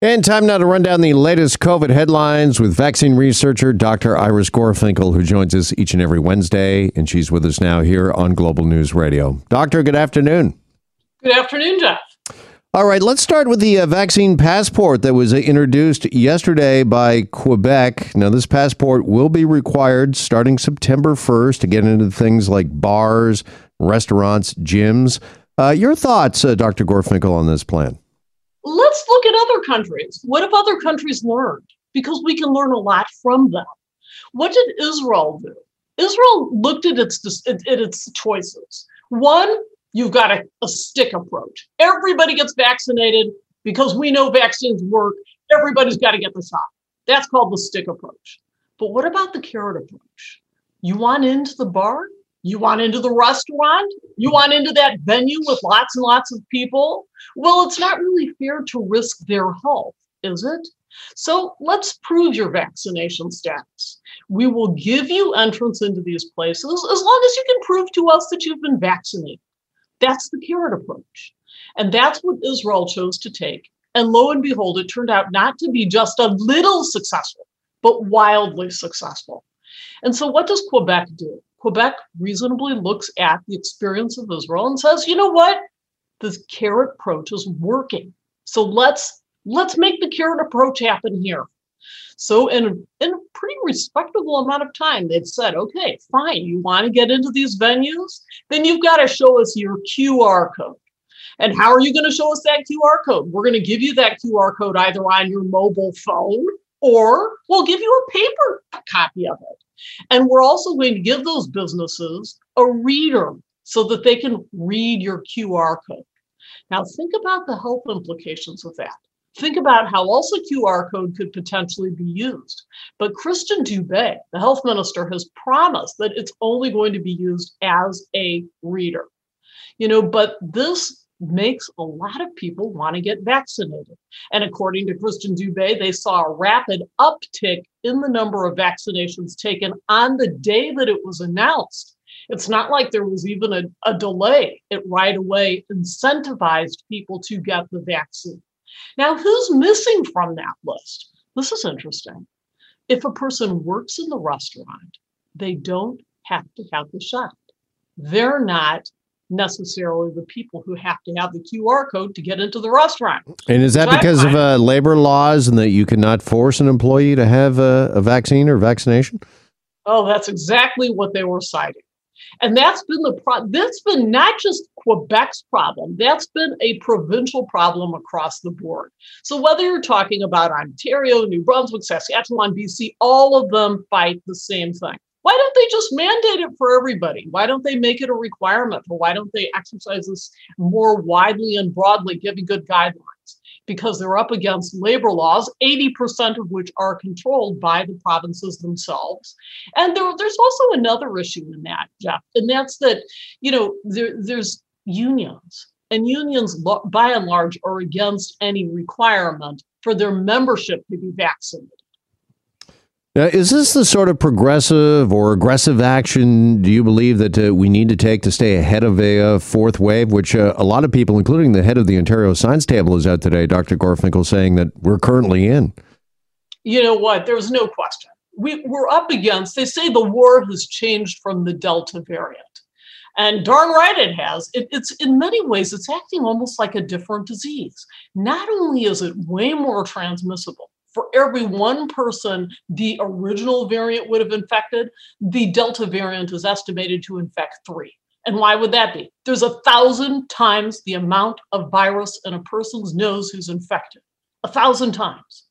And time now to run down the latest COVID headlines with vaccine researcher Dr. Iris Gorfinkel, who joins us each and every Wednesday. And she's with us now here on Global News Radio. Doctor, good afternoon. Good afternoon, Jeff. All right, let's start with the uh, vaccine passport that was uh, introduced yesterday by Quebec. Now, this passport will be required starting September 1st to get into things like bars, restaurants, gyms. Uh, your thoughts, uh, Dr. Gorfinkel, on this plan? Let's look at other countries. What have other countries learned? Because we can learn a lot from them. What did Israel do? Israel looked at its at, its choices. One, you've got a, a stick approach. Everybody gets vaccinated because we know vaccines work. Everybody's got to get the shot. That's called the stick approach. But what about the carrot approach? You want into the bar? You want into the restaurant? You want into that venue with lots and lots of people? Well, it's not really fair to risk their health, is it? So let's prove your vaccination status. We will give you entrance into these places as long as you can prove to us that you've been vaccinated. That's the carrot approach. And that's what Israel chose to take. And lo and behold, it turned out not to be just a little successful, but wildly successful. And so, what does Quebec do? Quebec reasonably looks at the experience of Israel and says, you know what? This carrot approach is working. So let's let's make the carrot approach happen here. So in, in a pretty respectable amount of time, they've said, okay, fine, you want to get into these venues? Then you've got to show us your QR code. And how are you going to show us that QR code? We're going to give you that QR code either on your mobile phone or we'll give you a paper copy of it. And we're also going to give those businesses a reader so that they can read your QR code. Now, think about the health implications of that. Think about how also QR code could potentially be used. But Christian Dubé, the health minister, has promised that it's only going to be used as a reader. You know, but this makes a lot of people want to get vaccinated. And according to Christian Dubé, they saw a rapid uptick in the number of vaccinations taken on the day that it was announced. It's not like there was even a, a delay. It right away incentivized people to get the vaccine. Now, who's missing from that list? This is interesting. If a person works in the restaurant, they don't have to have the shot. They're not necessarily the people who have to have the QR code to get into the restaurant. And is that so because of uh, labor laws and that you cannot force an employee to have a, a vaccine or vaccination? Oh, that's exactly what they were citing. And that's been the pro- that's been not just Quebec's problem, that's been a provincial problem across the board. So whether you're talking about Ontario, New Brunswick, Saskatchewan, BC, all of them fight the same thing. Why don't they just mandate it for everybody? Why don't they make it a requirement? Or why don't they exercise this more widely and broadly, giving good guidelines? Because they're up against labor laws, 80% of which are controlled by the provinces themselves. And there, there's also another issue in that, Jeff, and that's that, you know, there, there's unions. And unions, by and large, are against any requirement for their membership to be vaccinated. Now, is this the sort of progressive or aggressive action do you believe that uh, we need to take to stay ahead of a uh, fourth wave, which uh, a lot of people, including the head of the Ontario Science Table, is out today, Dr. Gorfinkel, saying that we're currently in? You know what? There's no question. We, we're up against, they say the war has changed from the Delta variant. And darn right it has. It, it's in many ways, it's acting almost like a different disease. Not only is it way more transmissible, for every one person the original variant would have infected, the Delta variant is estimated to infect three. And why would that be? There's a thousand times the amount of virus in a person's nose who's infected, a thousand times.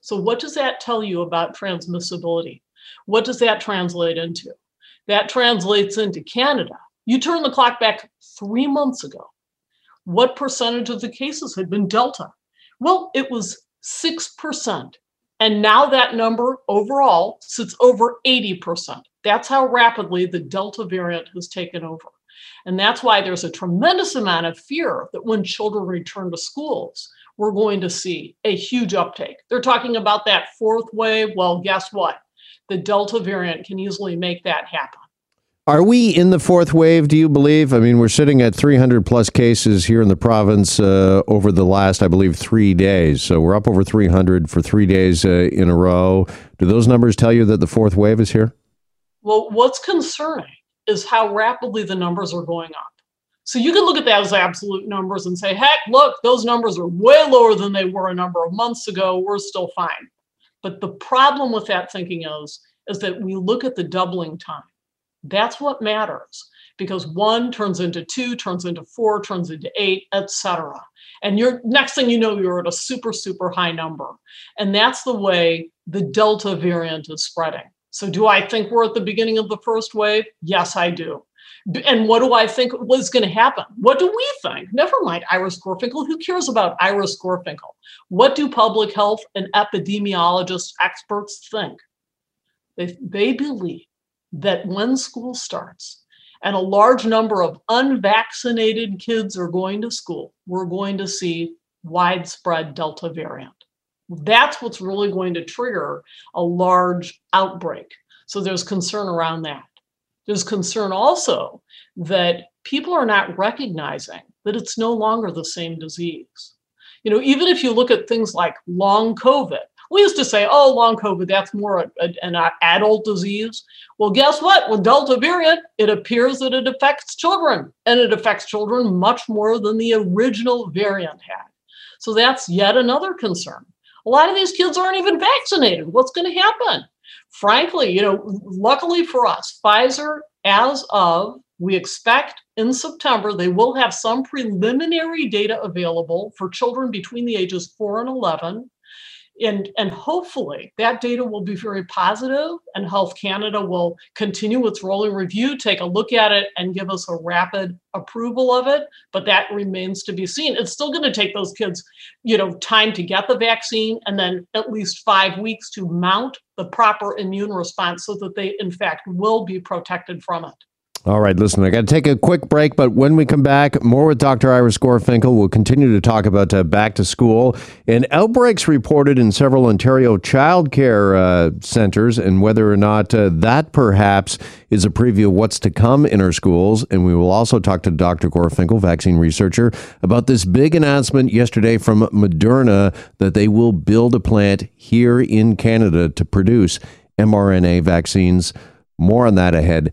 So, what does that tell you about transmissibility? What does that translate into? That translates into Canada. You turn the clock back three months ago. What percentage of the cases had been Delta? Well, it was 6%. And now that number overall sits over 80%. That's how rapidly the Delta variant has taken over. And that's why there's a tremendous amount of fear that when children return to schools, we're going to see a huge uptake. They're talking about that fourth wave. Well, guess what? The Delta variant can easily make that happen. Are we in the fourth wave, do you believe? I mean, we're sitting at 300 plus cases here in the province uh, over the last, I believe, three days. So we're up over 300 for three days uh, in a row. Do those numbers tell you that the fourth wave is here? Well, what's concerning is how rapidly the numbers are going up. So you can look at as absolute numbers and say, heck, look, those numbers are way lower than they were a number of months ago. We're still fine. But the problem with that thinking is, is that we look at the doubling time that's what matters because one turns into two, turns into four, turns into eight, etc. And you're next thing you know, you're at a super, super high number. And that's the way the Delta variant is spreading. So do I think we're at the beginning of the first wave? Yes, I do. And what do I think was going to happen? What do we think? Never mind Iris Gorfinkel. Who cares about Iris Gorfinkel? What do public health and epidemiologists, experts think? They, they believe that when school starts and a large number of unvaccinated kids are going to school, we're going to see widespread Delta variant. That's what's really going to trigger a large outbreak. So there's concern around that. There's concern also that people are not recognizing that it's no longer the same disease. You know, even if you look at things like long COVID, we used to say, oh, long COVID, that's more a, a, an adult disease. Well, guess what? With Delta variant, it appears that it affects children, and it affects children much more than the original variant had. So that's yet another concern. A lot of these kids aren't even vaccinated. What's going to happen? Frankly, you know, luckily for us, Pfizer, as of we expect in September, they will have some preliminary data available for children between the ages 4 and 11 and and hopefully that data will be very positive and health canada will continue its rolling review take a look at it and give us a rapid approval of it. But that remains to be seen. It's still going to take those kids you know time to get the vaccine and then at least five weeks to mount the proper immune response so that they in fact will be protected from it all right, listen, I got to take a quick break, but when we come back, more with Dr. Iris Gorfinkel. We'll continue to talk about uh, back to school and outbreaks reported in several Ontario childcare uh, centers and whether or not uh, that perhaps is a preview of what's to come in our schools. And we will also talk to Dr. Gorfinkel, vaccine researcher, about this big announcement yesterday from Moderna that they will build a plant here in Canada to produce mRNA vaccines. More on that ahead